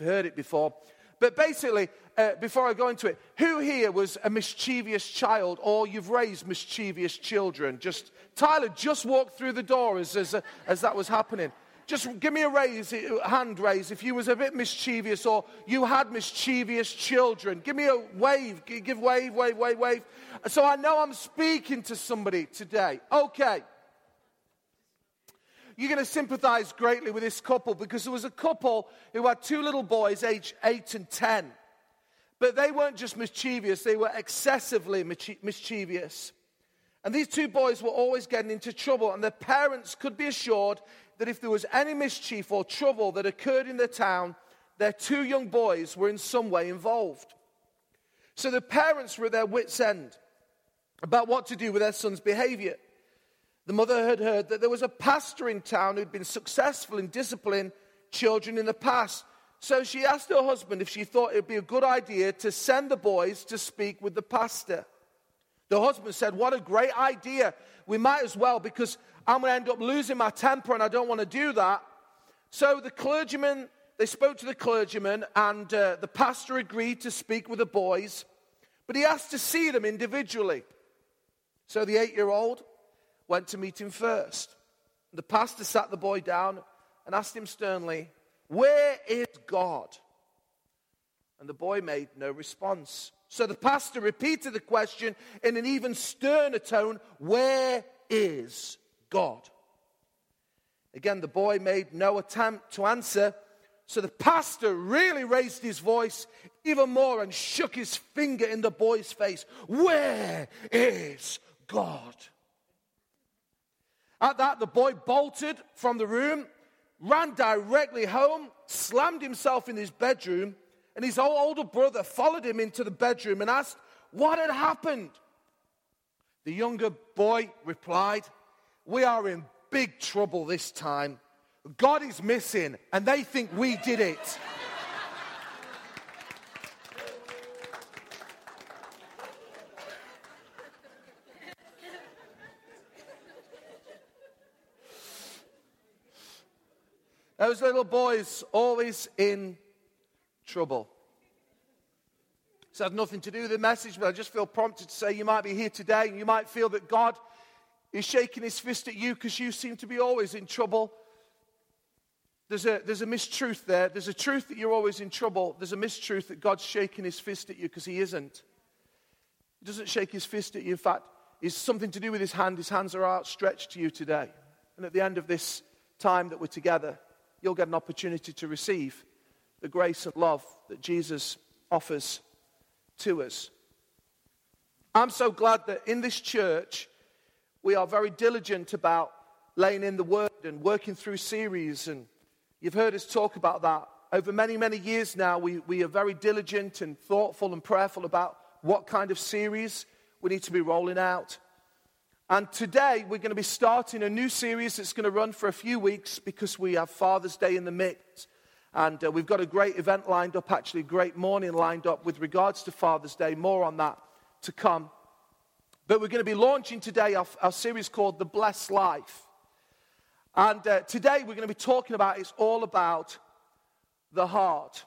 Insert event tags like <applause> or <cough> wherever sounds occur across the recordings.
heard it before. But basically, uh, before I go into it, who here was a mischievous child or you've raised mischievous children? Just Tyler just walked through the door as, as, as that was happening. Just give me a raise, hand raise if you was a bit mischievous or you had mischievous children. Give me a wave, give wave, wave, wave, wave. So I know I'm speaking to somebody today. Okay you're going to sympathize greatly with this couple because there was a couple who had two little boys, aged 8 and 10. But they weren't just mischievous, they were excessively mischievous. And these two boys were always getting into trouble, and their parents could be assured that if there was any mischief or trouble that occurred in the town, their two young boys were in some way involved. So the parents were at their wits' end about what to do with their son's behavior. The mother had heard that there was a pastor in town who'd been successful in disciplining children in the past. So she asked her husband if she thought it would be a good idea to send the boys to speak with the pastor. The husband said, What a great idea. We might as well because I'm going to end up losing my temper and I don't want to do that. So the clergyman, they spoke to the clergyman and uh, the pastor agreed to speak with the boys, but he asked to see them individually. So the eight year old went to meet him first. The pastor sat the boy down and asked him sternly, Where is God? And the boy made no response. So the pastor repeated the question in an even sterner tone Where is God? Again, the boy made no attempt to answer. So the pastor really raised his voice even more and shook his finger in the boy's face. Where is God? At that, the boy bolted from the room, ran directly home, slammed himself in his bedroom, and his older brother followed him into the bedroom and asked what had happened. The younger boy replied, We are in big trouble this time. God is missing, and they think we did it. Those little boys always in trouble. This has nothing to do with the message, but I just feel prompted to say you might be here today and you might feel that God is shaking his fist at you because you seem to be always in trouble. There's a, there's a mistruth there. There's a truth that you're always in trouble. There's a mistruth that God's shaking his fist at you because he isn't. He doesn't shake his fist at you. In fact, it's something to do with his hand. His hands are outstretched to you today. And at the end of this time that we're together, you'll get an opportunity to receive the grace and love that Jesus offers to us. I'm so glad that in this church, we are very diligent about laying in the word and working through series. And you've heard us talk about that. Over many, many years now, we, we are very diligent and thoughtful and prayerful about what kind of series we need to be rolling out. And today we're going to be starting a new series that's going to run for a few weeks because we have Father's Day in the mix. And uh, we've got a great event lined up, actually, a great morning lined up with regards to Father's Day. More on that to come. But we're going to be launching today our, our series called The Blessed Life. And uh, today we're going to be talking about it's all about the heart.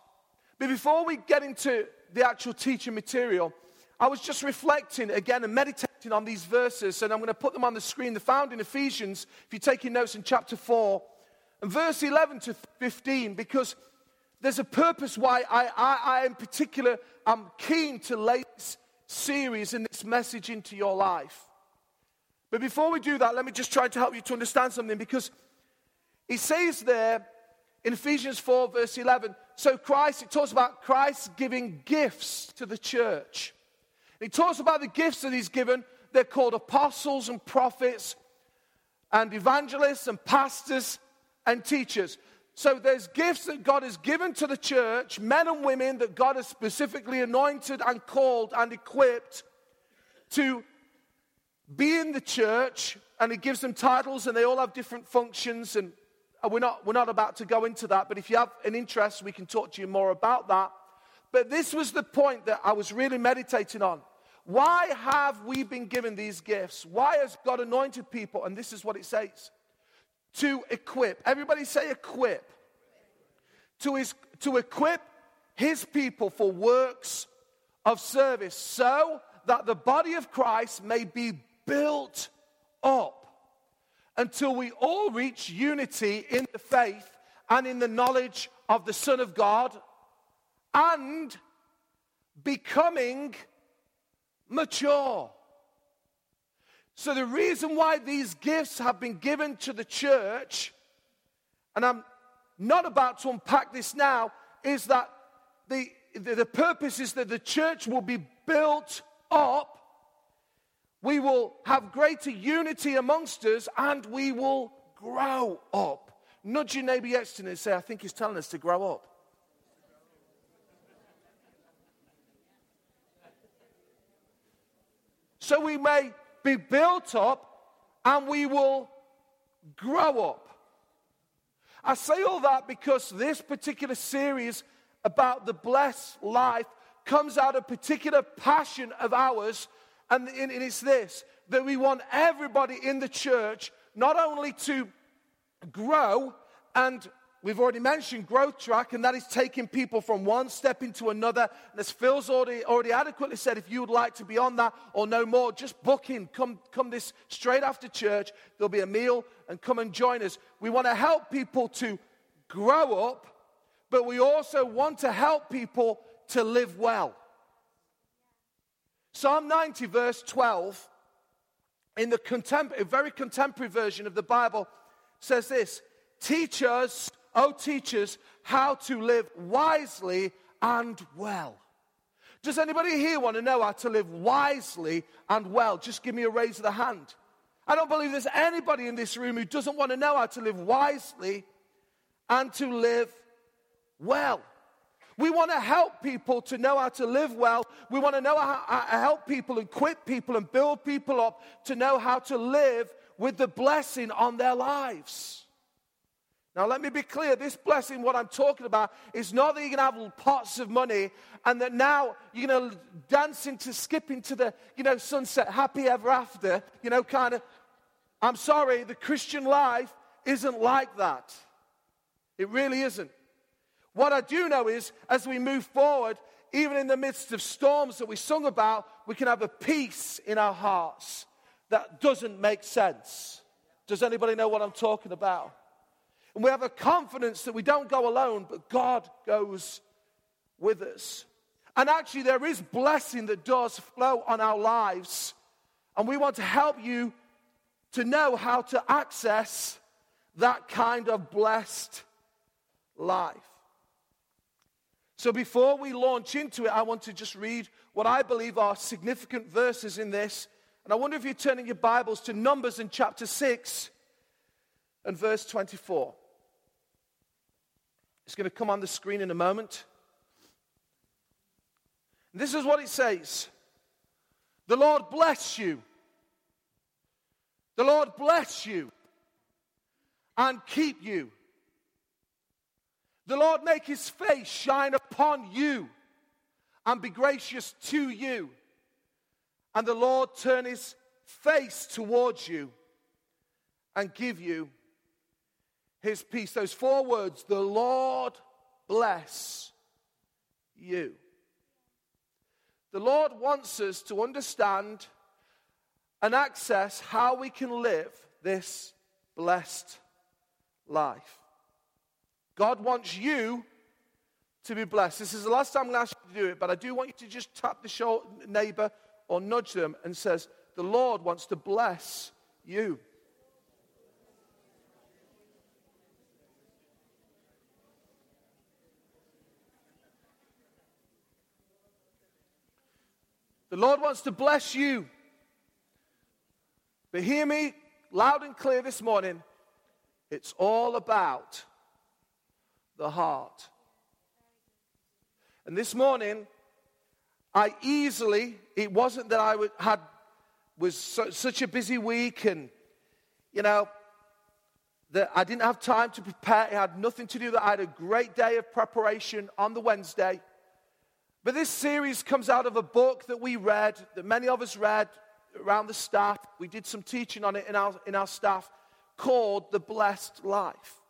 But before we get into the actual teaching material, I was just reflecting again and meditating on these verses, and I'm going to put them on the screen. They're found in Ephesians, if you're taking notes in chapter 4, and verse 11 to 15, because there's a purpose why I, I, I in particular, am keen to lay this series and this message into your life. But before we do that, let me just try to help you to understand something, because it says there in Ephesians 4, verse 11, so Christ, it talks about Christ giving gifts to the church. He talks about the gifts that he's given. They're called apostles and prophets and evangelists and pastors and teachers. So there's gifts that God has given to the church, men and women that God has specifically anointed and called and equipped to be in the church, and He gives them titles, and they all have different functions. And we're not, we're not about to go into that, but if you have an interest, we can talk to you more about that. But this was the point that I was really meditating on. Why have we been given these gifts? Why has God anointed people? And this is what it says to equip. Everybody say equip. to, his, to equip his people for works of service so that the body of Christ may be built up until we all reach unity in the faith and in the knowledge of the Son of God and becoming mature. So, the reason why these gifts have been given to the church, and I'm not about to unpack this now, is that the, the, the purpose is that the church will be built up, we will have greater unity amongst us, and we will grow up. Nudge your neighbor next to and say, I think he's telling us to grow up. So we may be built up and we will grow up. I say all that because this particular series about the blessed life comes out of particular passion of ours, and, and it's this that we want everybody in the church not only to grow and We've already mentioned growth track, and that is taking people from one step into another. And as Phil's already, already adequately said, if you would like to be on that or know more, just book in. Come, come this straight after church. There'll be a meal, and come and join us. We want to help people to grow up, but we also want to help people to live well. Psalm 90, verse 12, in the contemporary, very contemporary version of the Bible, says this Teach us oh, teachers, how to live wisely and well. Does anybody here want to know how to live wisely and well? Just give me a raise of the hand. I don't believe there's anybody in this room who doesn't want to know how to live wisely and to live well. We want to help people to know how to live well. We want to know how to help people and equip people and build people up to know how to live with the blessing on their lives. Now, let me be clear this blessing, what I'm talking about, is not that you're going to have pots of money and that now you're going to dance into, skip into the, you know, sunset, happy ever after, you know, kind of. I'm sorry, the Christian life isn't like that. It really isn't. What I do know is, as we move forward, even in the midst of storms that we sung about, we can have a peace in our hearts that doesn't make sense. Does anybody know what I'm talking about? And we have a confidence that we don't go alone, but God goes with us. And actually, there is blessing that does flow on our lives. And we want to help you to know how to access that kind of blessed life. So, before we launch into it, I want to just read what I believe are significant verses in this. And I wonder if you're turning your Bibles to Numbers in chapter 6 and verse 24. It's going to come on the screen in a moment. This is what it says The Lord bless you. The Lord bless you and keep you. The Lord make his face shine upon you and be gracious to you. And the Lord turn his face towards you and give you his peace. Those four words, the Lord bless you. The Lord wants us to understand and access how we can live this blessed life. God wants you to be blessed. This is the last time I'm going to ask you to do it, but I do want you to just tap the shoulder, neighbor or nudge them and says, the Lord wants to bless you. The Lord wants to bless you. But hear me loud and clear this morning. It's all about the heart. And this morning, I easily, it wasn't that I had was such a busy week and, you know, that I didn't have time to prepare. It had nothing to do that I had a great day of preparation on the Wednesday. But this series comes out of a book that we read, that many of us read around the staff. We did some teaching on it in our, in our staff called The Blessed Life.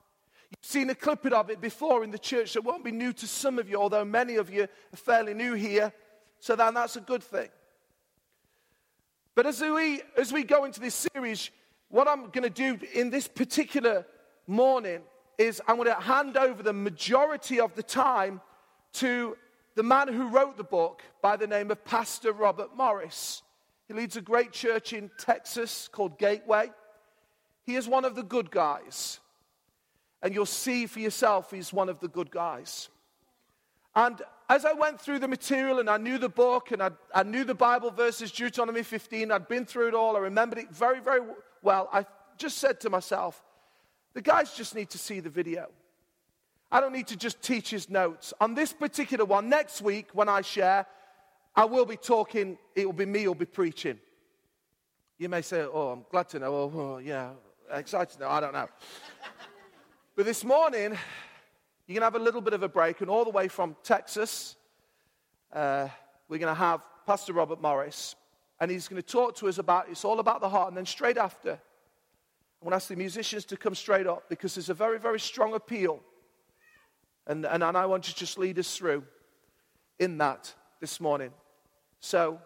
You've seen a clip of it before in the church. It won't be new to some of you, although many of you are fairly new here. So then that's a good thing. But as we, as we go into this series, what I'm going to do in this particular morning is I'm going to hand over the majority of the time to the man who wrote the book by the name of Pastor Robert Morris. He leads a great church in Texas called Gateway. He is one of the good guys. And you'll see for yourself he's one of the good guys. And as I went through the material and I knew the book and I, I knew the Bible verses, Deuteronomy 15, I'd been through it all, I remembered it very, very well. I just said to myself, the guys just need to see the video. I don't need to just teach his notes. On this particular one, next week when I share, I will be talking, it will be me who'll be preaching. You may say, Oh, I'm glad to know. Oh, oh yeah, excited to know. I don't know. <laughs> but this morning, you're going to have a little bit of a break, and all the way from Texas, uh, we're going to have Pastor Robert Morris, and he's going to talk to us about it's all about the heart. And then straight after, I'm going to ask the musicians to come straight up because there's a very, very strong appeal. And, and, and I want to just lead us through in that this morning. So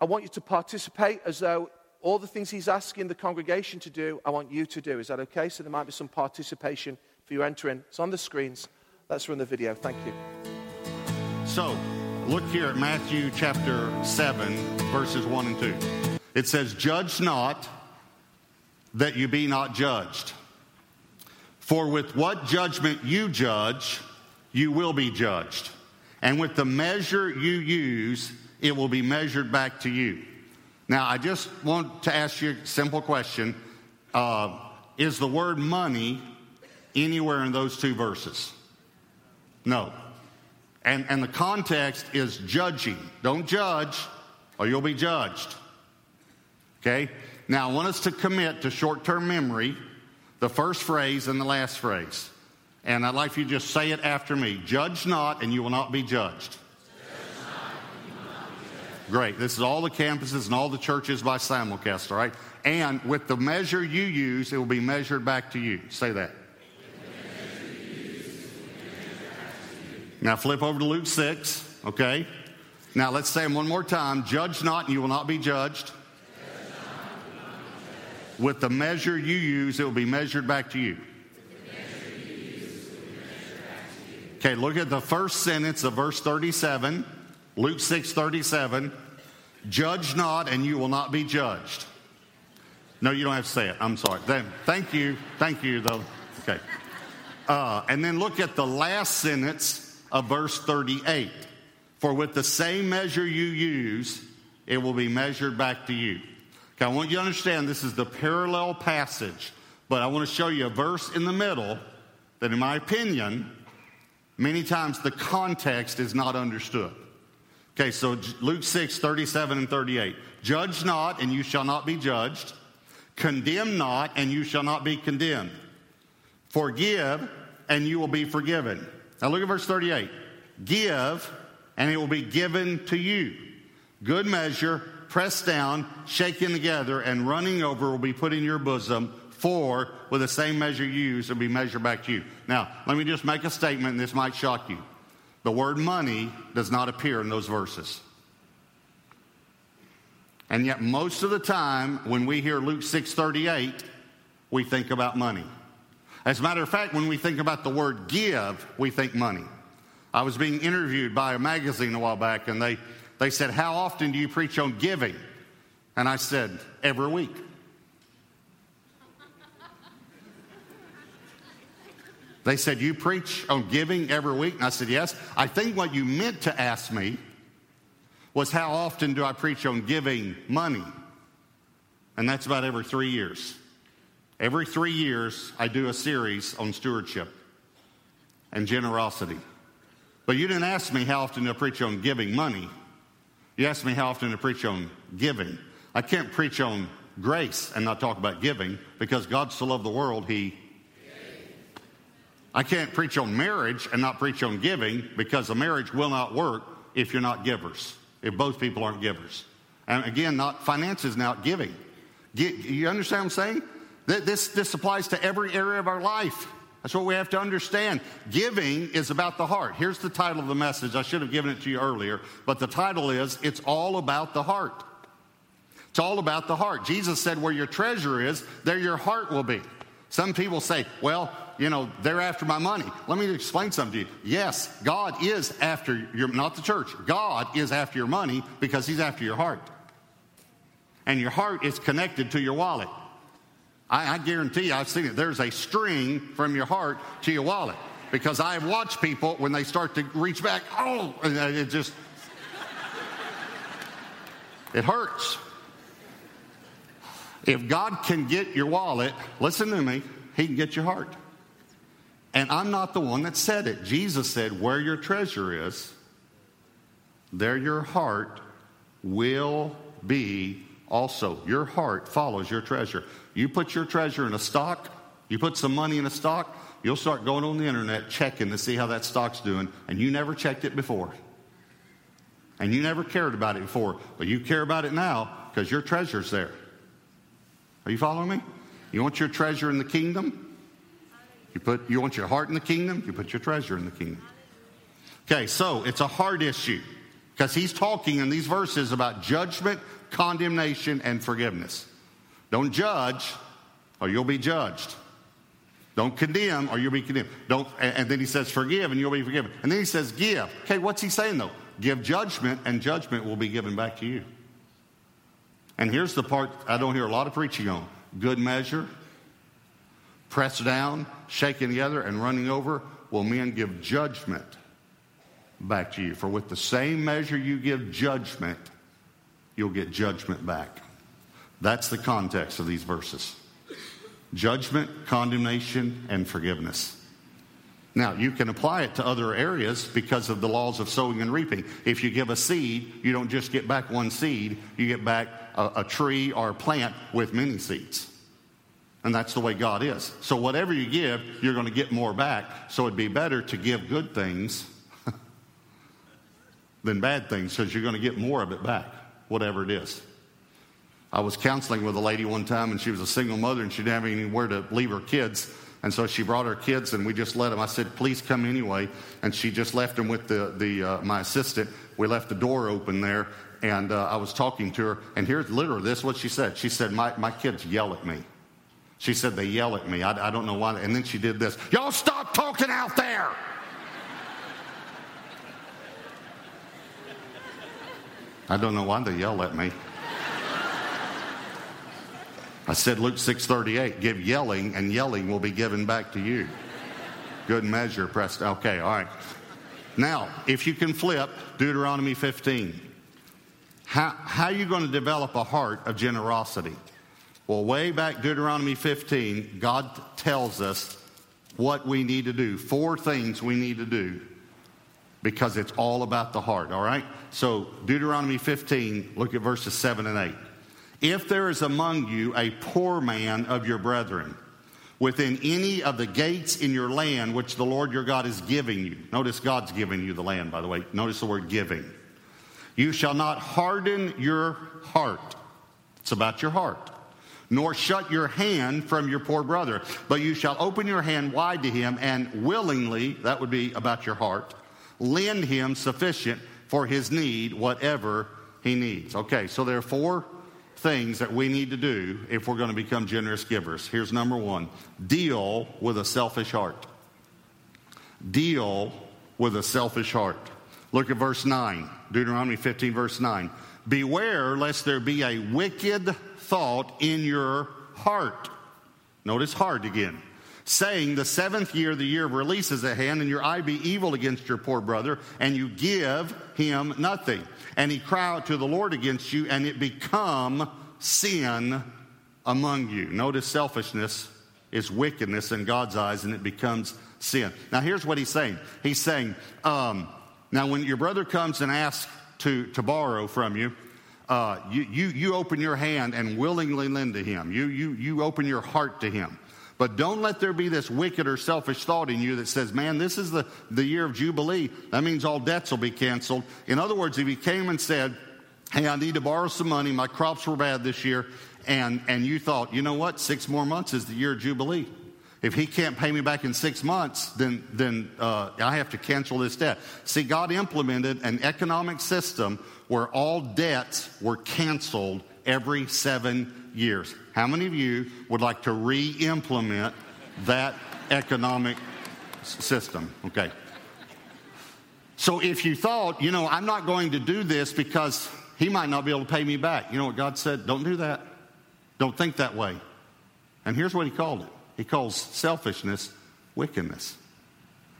I want you to participate as though all the things he's asking the congregation to do, I want you to do. Is that okay? So there might be some participation for you entering. It's on the screens. Let's run the video. Thank you. So, look here at Matthew chapter 7, verses 1 and 2. It says, Judge not that you be not judged. For with what judgment you judge, you will be judged. And with the measure you use, it will be measured back to you. Now, I just want to ask you a simple question uh, Is the word money anywhere in those two verses? No. And, and the context is judging. Don't judge, or you'll be judged. Okay? Now, I want us to commit to short term memory the first phrase and the last phrase. And I'd like for you to just say it after me Judge not, and you will not be judged. Great. This is all the campuses and all the churches by simulcast, all right? And with the measure you use, it will be measured back to you. Say that. Now flip over to Luke 6, okay? Now let's say them one more time. Judge not, and you will not be judged. With the measure you use, it will be measured back to you. Okay, look at the first sentence of verse 37, Luke 6 37. Judge not, and you will not be judged. No, you don't have to say it. I'm sorry. Thank you. Thank you, though. Okay. Uh, and then look at the last sentence of verse 38. For with the same measure you use, it will be measured back to you. Okay, I want you to understand this is the parallel passage, but I want to show you a verse in the middle that, in my opinion, many times the context is not understood. Okay, so Luke 6, 37 and 38. Judge not, and you shall not be judged. Condemn not, and you shall not be condemned. Forgive, and you will be forgiven. Now look at verse 38. Give, and it will be given to you. Good measure, pressed down, shaken together, and running over will be put in your bosom. For with the same measure you use, it will be measured back to you. Now, let me just make a statement, and this might shock you. The word money does not appear in those verses. And yet, most of the time, when we hear Luke 6:38, we think about money. As a matter of fact, when we think about the word give, we think money. I was being interviewed by a magazine a while back, and they, they said, How often do you preach on giving? And I said, Every week. They said, You preach on giving every week? And I said, Yes. I think what you meant to ask me was, How often do I preach on giving money? And that's about every three years. Every three years, I do a series on stewardship and generosity. But you didn't ask me how often to preach on giving money. You asked me how often to preach on giving. I can't preach on grace and not talk about giving because God so loved the world, He. I can't preach on marriage and not preach on giving because a marriage will not work if you're not givers, if both people aren't givers. And again, not finances, now giving. You understand what I'm saying? This, this applies to every area of our life. That's what we have to understand. Giving is about the heart. Here's the title of the message. I should have given it to you earlier, but the title is It's All About the Heart. It's all about the heart. Jesus said, Where your treasure is, there your heart will be. Some people say, Well, you know, they're after my money. Let me explain something to you. Yes, God is after your, not the church, God is after your money because He's after your heart. And your heart is connected to your wallet. I, I guarantee you, I've seen it. There's a string from your heart to your wallet because I've watched people when they start to reach back, oh, uh, it just, it hurts. If God can get your wallet, listen to me, He can get your heart. And I'm not the one that said it. Jesus said, Where your treasure is, there your heart will be also. Your heart follows your treasure. You put your treasure in a stock, you put some money in a stock, you'll start going on the internet checking to see how that stock's doing, and you never checked it before. And you never cared about it before, but you care about it now because your treasure's there. Are you following me? You want your treasure in the kingdom? You put you want your heart in the kingdom, you put your treasure in the kingdom. Okay, so it's a hard issue because he's talking in these verses about judgment, condemnation, and forgiveness. Don't judge, or you'll be judged. Don't condemn, or you'll be condemned. Don't, and then he says, forgive, and you'll be forgiven. And then he says, give. Okay, what's he saying though? Give judgment, and judgment will be given back to you. And here's the part I don't hear a lot of preaching on good measure, pressed down, shaken together, and running over, will men give judgment back to you. For with the same measure you give judgment, you'll get judgment back. That's the context of these verses judgment, condemnation, and forgiveness. Now, you can apply it to other areas because of the laws of sowing and reaping. If you give a seed, you don't just get back one seed, you get back a, a, tree or a plant with many seeds. And that's the way God is. So, whatever you give, you're going to get more back. So, it'd be better to give good things <laughs> than bad things because you're going to get more of it back, whatever it is. I was counseling with a lady one time, and she was a single mother, and she didn't have anywhere to leave her kids. And so she brought her kids, and we just let them. I said, "Please come anyway." And she just left them with the, the uh, my assistant. We left the door open there, and uh, I was talking to her. And here's literally this: is what she said. She said, "My my kids yell at me." She said they yell at me. I, I don't know why. And then she did this. Y'all stop talking out there. I don't know why they yell at me. I said Luke 6:38, give yelling and yelling will be given back to you. Good measure, pressed. Okay, all right. Now, if you can flip Deuteronomy 15, how, how are you going to develop a heart of generosity? Well, way back Deuteronomy 15, God tells us what we need to do. Four things we need to do because it's all about the heart, all right? So, Deuteronomy 15, look at verses 7 and 8. If there is among you a poor man of your brethren, within any of the gates in your land which the Lord your God is giving you, notice God's giving you the land, by the way. Notice the word giving. You shall not harden your heart. It's about your heart. Nor shut your hand from your poor brother, but you shall open your hand wide to him and willingly, that would be about your heart, lend him sufficient for his need, whatever he needs. Okay, so there are four things that we need to do if we're going to become generous givers. Here's number one deal with a selfish heart. Deal with a selfish heart. Look at verse 9, Deuteronomy 15, verse 9. Beware lest there be a wicked thought in your heart. Notice heart again. Saying, The seventh year, the year of release is at hand, and your eye be evil against your poor brother, and you give him nothing and he cry out to the Lord against you, and it become sin among you. Notice selfishness is wickedness in God's eyes, and it becomes sin. Now, here's what he's saying. He's saying, um, now when your brother comes and asks to, to borrow from you, uh, you, you, you open your hand and willingly lend to him. You, you, you open your heart to him. But don't let there be this wicked or selfish thought in you that says, man, this is the, the year of Jubilee. That means all debts will be canceled. In other words, if he came and said, hey, I need to borrow some money, my crops were bad this year, and, and you thought, you know what, six more months is the year of Jubilee. If he can't pay me back in six months, then, then uh, I have to cancel this debt. See, God implemented an economic system where all debts were canceled every seven years. How many of you would like to re implement that economic system? Okay. So if you thought, you know, I'm not going to do this because he might not be able to pay me back, you know what God said? Don't do that. Don't think that way. And here's what he called it he calls selfishness wickedness.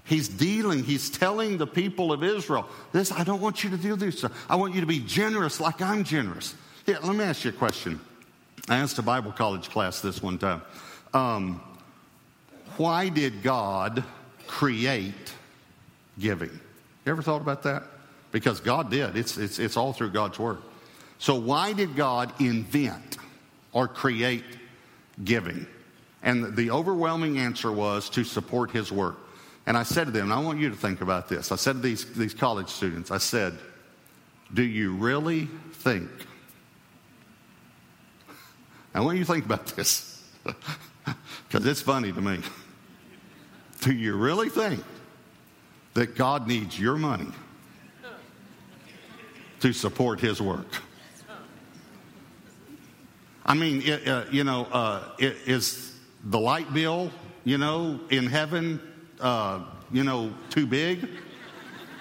He's dealing, he's telling the people of Israel, this, I don't want you to do this. I want you to be generous like I'm generous. Yeah, let me ask you a question. I asked a Bible college class this one time. Um, why did God create giving? You ever thought about that? Because God did. It's, it's, it's all through God's Word. So, why did God invent or create giving? And the overwhelming answer was to support His work. And I said to them, I want you to think about this. I said to these, these college students, I said, Do you really think? I want you to think about this <laughs> because it's funny to me. Do you really think that God needs your money to support His work? I mean, it, uh, you know, uh, it, is the light bill, you know, in heaven uh, you know, too big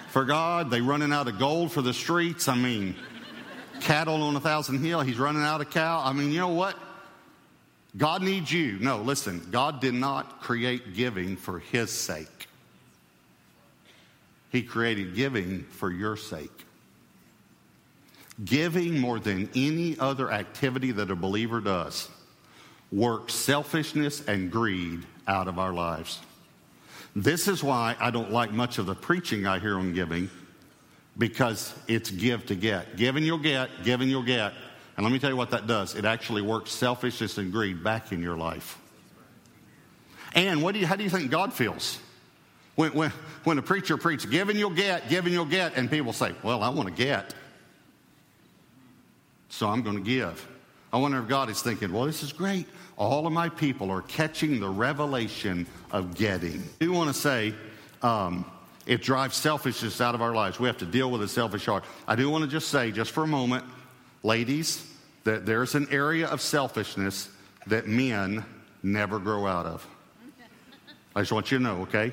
for God. They running out of gold for the streets. I mean, cattle on a thousand hill. He's running out of cow. I mean, you know what? God needs you. No, listen, God did not create giving for his sake. He created giving for your sake. Giving more than any other activity that a believer does works selfishness and greed out of our lives. This is why I don't like much of the preaching I hear on giving because it's give to get. Giving you'll get, giving you'll get. And let me tell you what that does. It actually works selfishness and greed back in your life. And what do you, how do you think God feels? When, when, when a preacher preaches, giving you'll get, giving you'll get, and people say, well, I want to get. So I'm going to give. I wonder if God is thinking, well, this is great all of my people are catching the revelation of getting. I do want to say um, it drives selfishness out of our lives. We have to deal with a selfish heart. I do want to just say, just for a moment, ladies, that there's an area of selfishness that men never grow out of. I just want you to know, okay?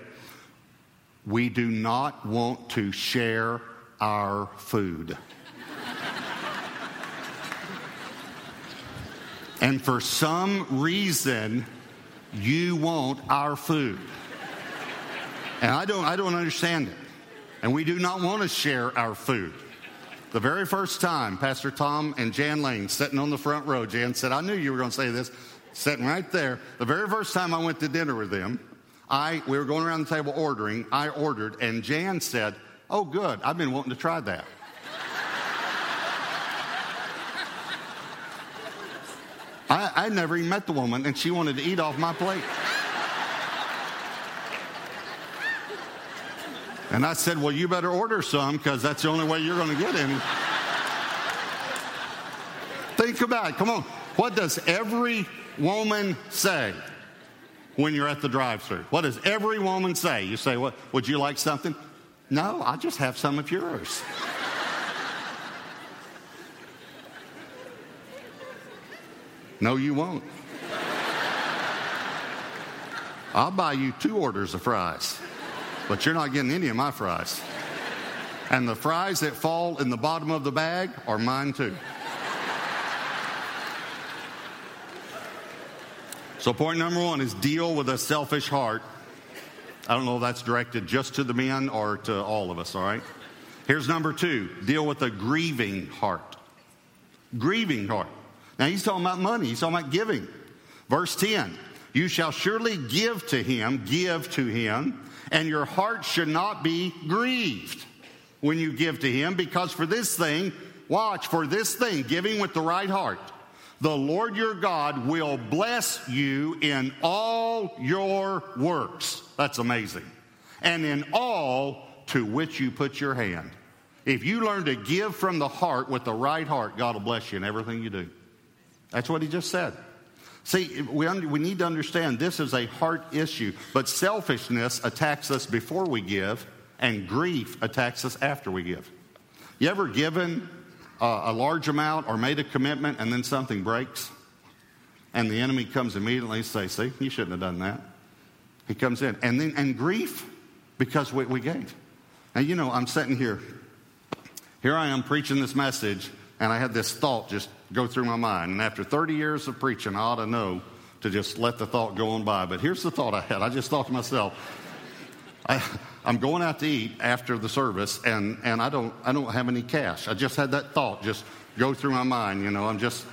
We do not want to share our food. And for some reason, you want our food. And I don't, I don't understand it. And we do not want to share our food. The very first time, Pastor Tom and Jan Lane sitting on the front row, Jan said, I knew you were going to say this, sitting right there. The very first time I went to dinner with them, I, we were going around the table ordering, I ordered, and Jan said, Oh, good, I've been wanting to try that. I, I never even met the woman, and she wanted to eat off my plate. And I said, Well, you better order some because that's the only way you're going to get any. Think about it. Come on. What does every woman say when you're at the drive through? What does every woman say? You say, What? Would you like something? No, I'll just have some of yours. No, you won't. I'll buy you two orders of fries, but you're not getting any of my fries. And the fries that fall in the bottom of the bag are mine too. So, point number one is deal with a selfish heart. I don't know if that's directed just to the men or to all of us, all right? Here's number two deal with a grieving heart. Grieving heart. Now he's talking about money, he's talking about giving. Verse 10 You shall surely give to him, give to him, and your heart should not be grieved when you give to him, because for this thing, watch, for this thing, giving with the right heart, the Lord your God will bless you in all your works. That's amazing. And in all to which you put your hand. If you learn to give from the heart with the right heart, God will bless you in everything you do. That's what he just said. See, we, un- we need to understand this is a heart issue, but selfishness attacks us before we give, and grief attacks us after we give. You ever given uh, a large amount or made a commitment and then something breaks? And the enemy comes immediately and says, See, you shouldn't have done that. He comes in. And then, and grief because we, we gave. And you know, I'm sitting here. Here I am preaching this message, and I had this thought just go through my mind. And after 30 years of preaching, I ought to know to just let the thought go on by. But here's the thought I had. I just thought to myself, I, am going out to eat after the service, and, and I, don't, I don't have any cash. I just had that thought just go through my mind. You know, I'm just.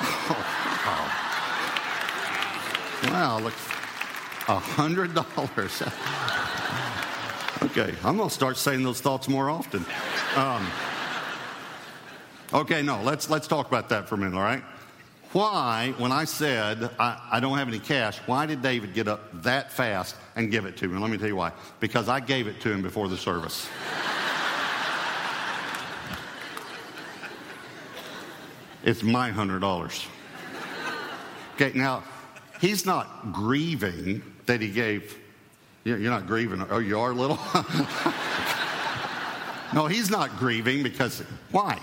<laughs> Oh, wow, look, a hundred dollars. <laughs> okay, I'm gonna start saying those thoughts more often. Um, Okay, no, let's, let's talk about that for a minute, all right? Why, when I said I, I, don't have any cash, why did David get up that fast and give it to me? Let me tell you why. Because I gave it to him before the service. <laughs> it's my $100. Okay, now, he's not grieving that he gave. You're not grieving. Oh, you are little? <laughs> no, he's not grieving because, why?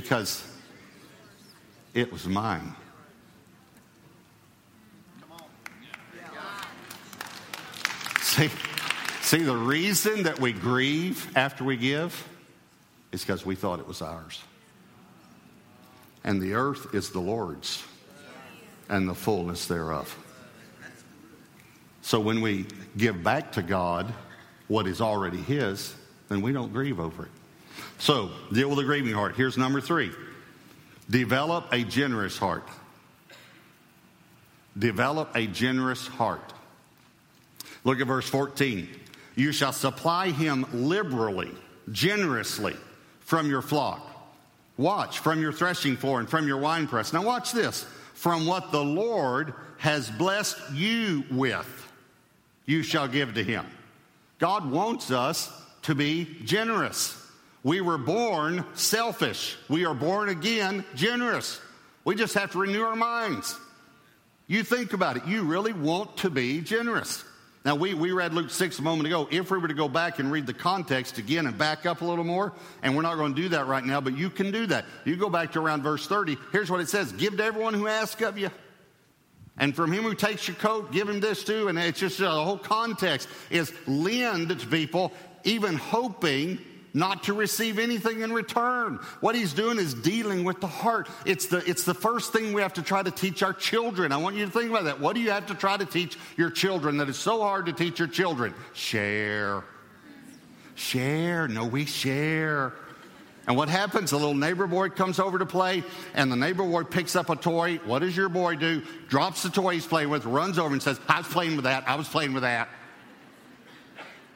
Because it was mine. See, see, the reason that we grieve after we give is because we thought it was ours. And the earth is the Lord's and the fullness thereof. So when we give back to God what is already His, then we don't grieve over it. So, deal with a grieving heart. Here's number three develop a generous heart. Develop a generous heart. Look at verse 14. You shall supply him liberally, generously from your flock. Watch, from your threshing floor and from your winepress. Now, watch this. From what the Lord has blessed you with, you shall give to him. God wants us to be generous. We were born selfish. We are born again generous. We just have to renew our minds. You think about it. You really want to be generous. Now, we, we read Luke 6 a moment ago. If we were to go back and read the context again and back up a little more, and we're not going to do that right now, but you can do that. You go back to around verse 30. Here's what it says Give to everyone who asks of you. And from him who takes your coat, give him this too. And it's just uh, the whole context is lend to people, even hoping not to receive anything in return. What he's doing is dealing with the heart. It's the, it's the first thing we have to try to teach our children. I want you to think about that. What do you have to try to teach your children that is so hard to teach your children? Share. Share. No, we share. And what happens? The little neighbor boy comes over to play, and the neighbor boy picks up a toy. What does your boy do? Drops the toy he's playing with, runs over and says, I was playing with that. I was playing with that.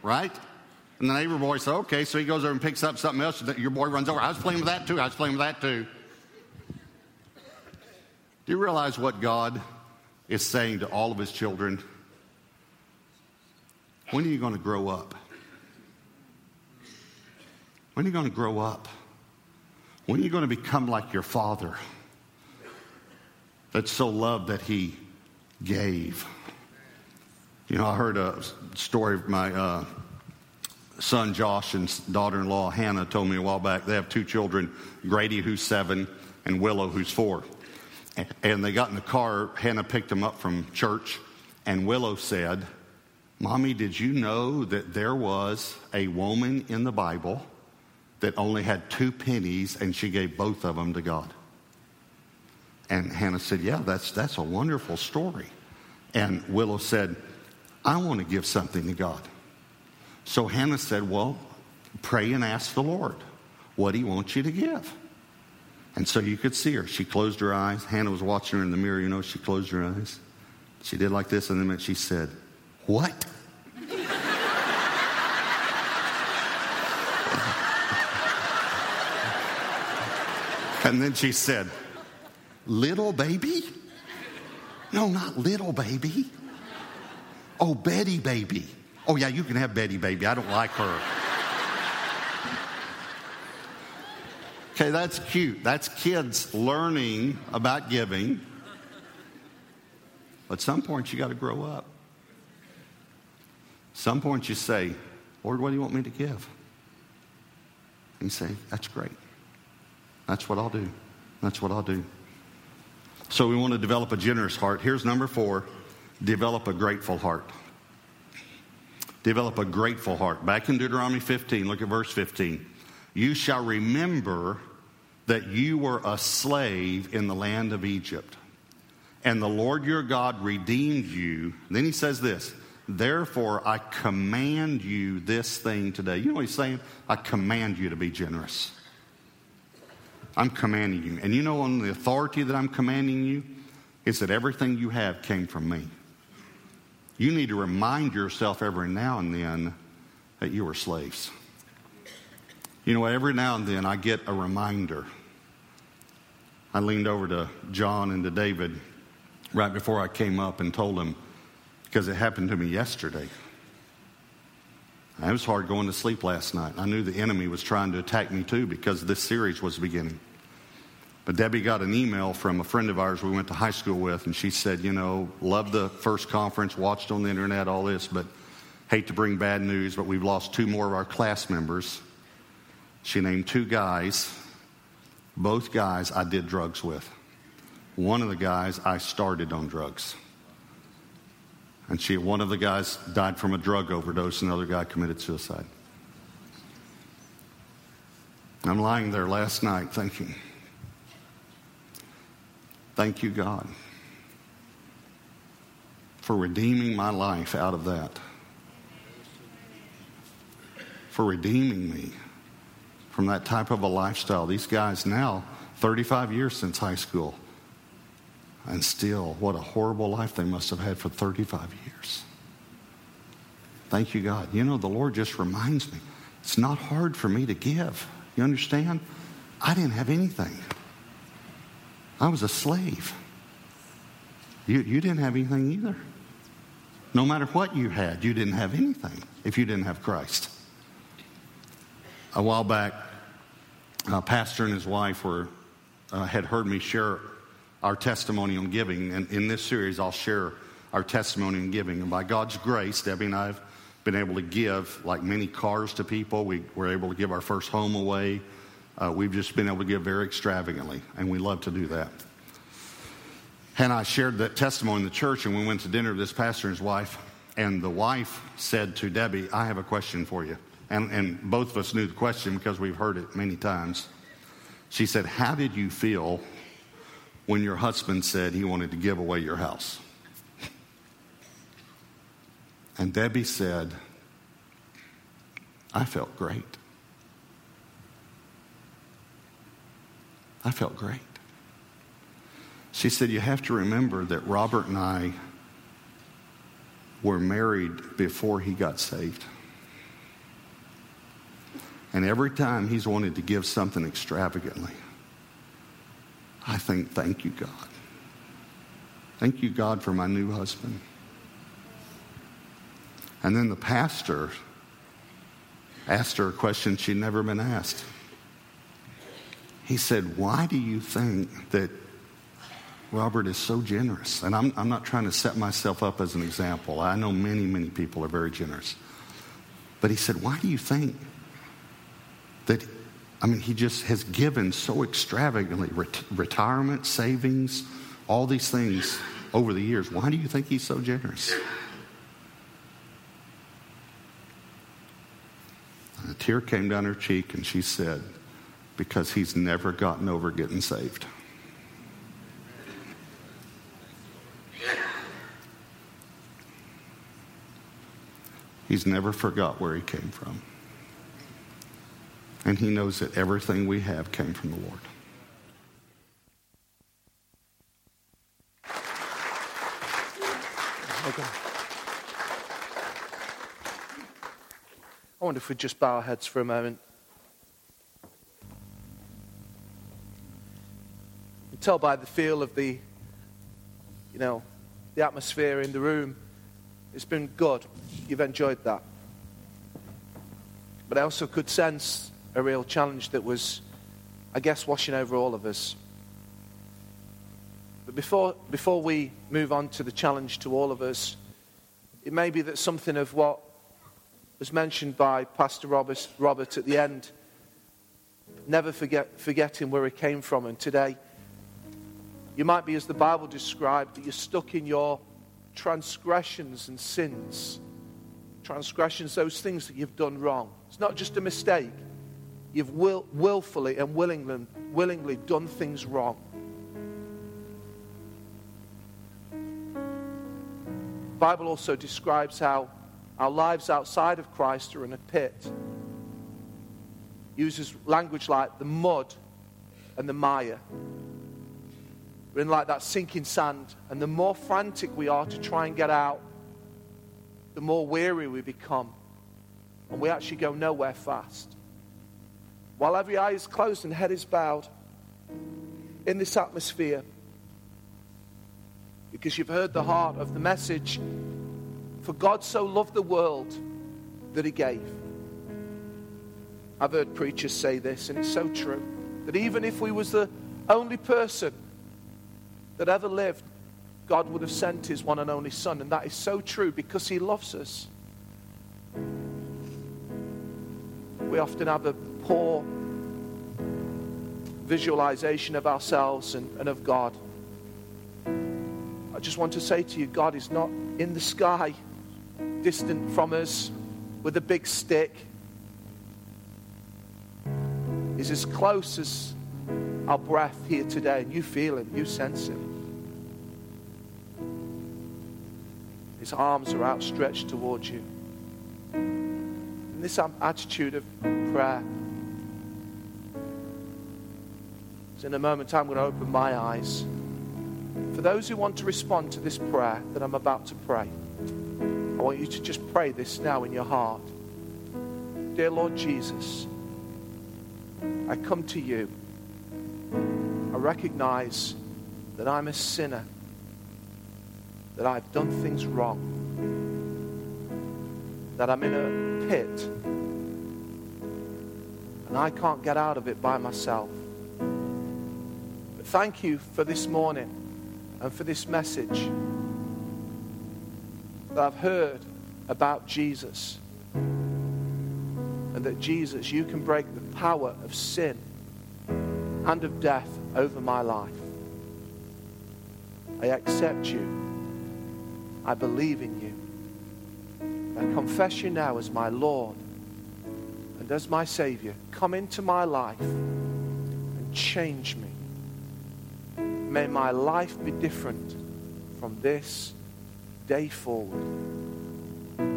Right? And the neighbor boy said, okay. So he goes over and picks up something else. Your boy runs over. I was playing with that too. I was playing with that too. Do you realize what God is saying to all of his children? When are you going to grow up? When are you going to grow up? When are you going to become like your father that's so loved that he gave? You know, I heard a story of my uh, son Josh and daughter in law Hannah told me a while back they have two children Grady, who's seven, and Willow, who's four. And they got in the car. Hannah picked them up from church, and Willow said, Mommy, did you know that there was a woman in the Bible that only had two pennies and she gave both of them to God? And Hannah said, Yeah, that's, that's a wonderful story. And Willow said, I want to give something to God. So Hannah said, Well, pray and ask the Lord what he wants you to give. And so you could see her. She closed her eyes. Hannah was watching her in the mirror, you know, she closed her eyes. She did like this, and then she said, What? <laughs> and then she said, Little baby? No, not little baby. Oh, Betty baby. Oh, yeah, you can have Betty, baby. I don't like her. okay, that's cute. That's kids learning about giving. At some point, you got to grow up. Some point, you say, Lord, what do you want me to give? And you say, That's great. That's what I'll do. That's what I'll do. So we want to develop a generous heart. Here's number four develop a grateful heart. Develop a grateful heart. Back in Deuteronomy 15, look at verse 15. You shall remember that you were a slave in the land of Egypt, and the Lord your God redeemed you. Then he says this Therefore, I command you this thing today. You know what he's saying? I command you to be generous. I'm commanding you. And you know, on the authority that I'm commanding you, is that everything you have came from me. You need to remind yourself every now and then that you were slaves. You know, every now and then I get a reminder. I leaned over to John and to David right before I came up and told them, because it happened to me yesterday. It was hard going to sleep last night. I knew the enemy was trying to attack me too because this series was beginning. But Debbie got an email from a friend of ours we went to high school with, and she said, You know, loved the first conference, watched on the internet, all this, but hate to bring bad news, but we've lost two more of our class members. She named two guys. Both guys I did drugs with. One of the guys I started on drugs. And she, one of the guys died from a drug overdose, another guy committed suicide. I'm lying there last night thinking, thank you, God, for redeeming my life out of that, for redeeming me from that type of a lifestyle. These guys now, 35 years since high school, and still, what a horrible life they must have had for 35 years. Thank you, God. You know, the Lord just reminds me it's not hard for me to give. You understand? I didn't have anything, I was a slave. You, you didn't have anything either. No matter what you had, you didn't have anything if you didn't have Christ. A while back, a pastor and his wife were, uh, had heard me share our testimony on giving. And in this series, I'll share our testimony on giving. And by God's grace, Debbie and I have been able to give like many cars to people. We were able to give our first home away. Uh, we've just been able to give very extravagantly, and we love to do that. And I shared that testimony in the church, and we went to dinner with this pastor and his wife. And the wife said to Debbie, I have a question for you. And, and both of us knew the question because we've heard it many times. She said, How did you feel when your husband said he wanted to give away your house? And Debbie said, I felt great. I felt great. She said, You have to remember that Robert and I were married before he got saved. And every time he's wanted to give something extravagantly, I think, thank you, God. Thank you, God, for my new husband. And then the pastor asked her a question she'd never been asked. He said, Why do you think that Robert is so generous? And I'm, I'm not trying to set myself up as an example. I know many, many people are very generous. But he said, Why do you think that I mean, he just has given so extravagantly ret- retirement, savings, all these things over the years. Why do you think he's so generous? And a tear came down her cheek, and she said, Because he's never gotten over getting saved. He's never forgot where he came from. And he knows that everything we have came from the Lord. Okay. I wonder if we just bow our heads for a moment. Tell by the feel of the, you know, the atmosphere in the room. It's been good. You've enjoyed that. But I also could sense a real challenge that was, I guess, washing over all of us. But before, before we move on to the challenge to all of us, it may be that something of what was mentioned by Pastor Robert, Robert at the end, never forget, forgetting where he came from. And today, you might be, as the Bible described, that you're stuck in your transgressions and sins. Transgressions, those things that you've done wrong. It's not just a mistake. You've will, willfully and willingly, willingly done things wrong. The Bible also describes how our lives outside of Christ are in a pit. Uses language like the mud and the mire. We're in like that sinking sand, and the more frantic we are to try and get out, the more weary we become, and we actually go nowhere fast. While every eye is closed and head is bowed in this atmosphere, because you've heard the heart of the message for God so loved the world that he gave. I've heard preachers say this, and it's so true. That even if we was the only person that ever lived, God would have sent his one and only Son. And that is so true because he loves us. We often have a poor visualization of ourselves and, and of God. I just want to say to you, God is not in the sky, distant from us, with a big stick. He's as close as our breath here today, and you feel him, you sense him. His arms are outstretched towards you. In this attitude of prayer, so in a moment, I'm going to open my eyes. For those who want to respond to this prayer that I'm about to pray, I want you to just pray this now in your heart. Dear Lord Jesus, I come to you. Recognize that I'm a sinner that I've done things wrong, that I'm in a pit, and I can't get out of it by myself. But thank you for this morning and for this message that I've heard about Jesus. And that Jesus, you can break the power of sin and of death over my life. I accept you I believe in you. I confess you now as my Lord and as my Savior. Come into my life and change me. May my life be different from this day forward.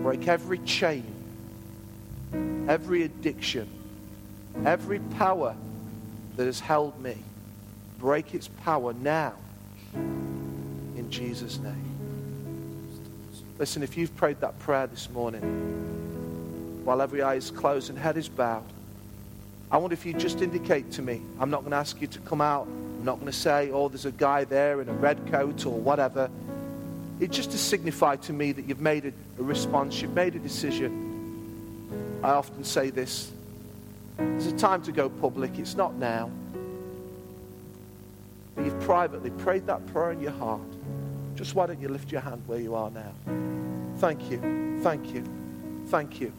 Break every chain, every addiction, every power that has held me. Break its power now in Jesus' name. Listen, if you've prayed that prayer this morning, while every eye is closed and head is bowed, I wonder if you just indicate to me. I'm not going to ask you to come out. I'm not going to say, oh, there's a guy there in a red coat or whatever. It's just to signify to me that you've made a, a response, you've made a decision. I often say this there's a time to go public, it's not now. Privately prayed that prayer in your heart. Just why don't you lift your hand where you are now? Thank you. Thank you. Thank you.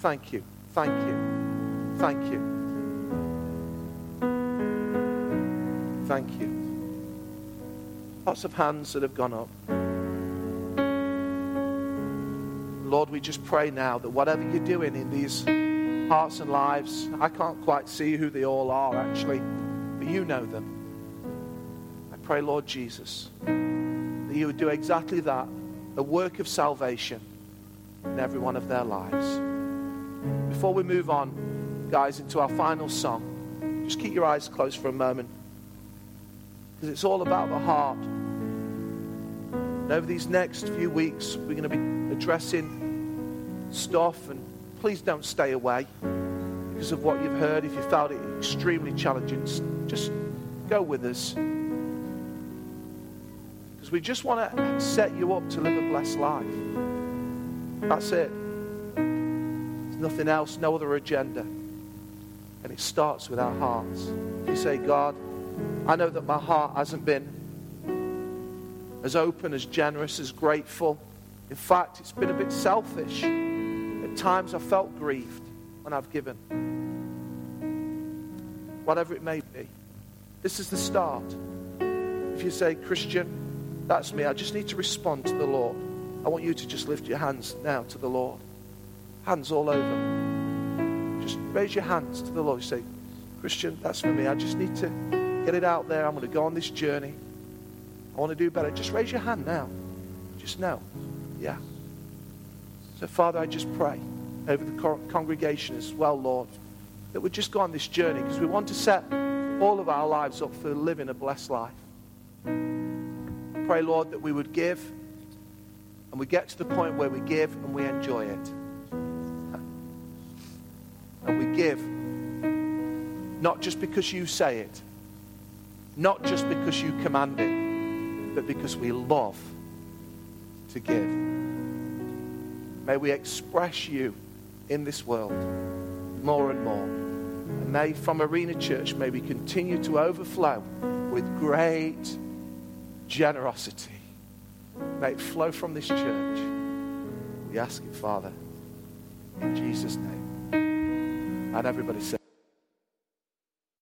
Thank you. Thank you. Thank you. Thank you. Lots of hands that have gone up. Lord, we just pray now that whatever you're doing in these hearts and lives, I can't quite see who they all are actually, but you know them. Pray, Lord Jesus that you would do exactly that a work of salvation in every one of their lives. Before we move on, guys, into our final song, just keep your eyes closed for a moment because it's all about the heart. And over these next few weeks, we're going to be addressing stuff, and please don't stay away because of what you've heard. If you found it extremely challenging, just go with us. Because we just want to set you up to live a blessed life. That's it. There's nothing else, no other agenda. And it starts with our hearts. You say, God, I know that my heart hasn't been as open, as generous, as grateful. In fact, it's been a bit selfish. At times I felt grieved when I've given. Whatever it may be. This is the start. If you say, Kristian, that's me, I just need to respond to the Lord. I want you to just lift your hands now to the Lord. Hands all over. Just raise your hands to the Lord. You say, Kristian, that's for me. I just need to get it out there. I'm going to go on this journey. I want to do better. Just raise your hand now. Just now. Yeah. So, Father, I just pray over the congregation as well, Lord, that we just go on this journey because we want to set all of our lives up for living a blessed life. Pray, Lord, that we would give and we get to the point where we give and we enjoy it. And we give not just because you say it, not just because you command it, but because we love to give. May we express you in this world more and more. And may, from Arena Church, may we continue to overflow with great generosity. May it flow from this church. We ask it, Father, in Jesus' name. And everybody say,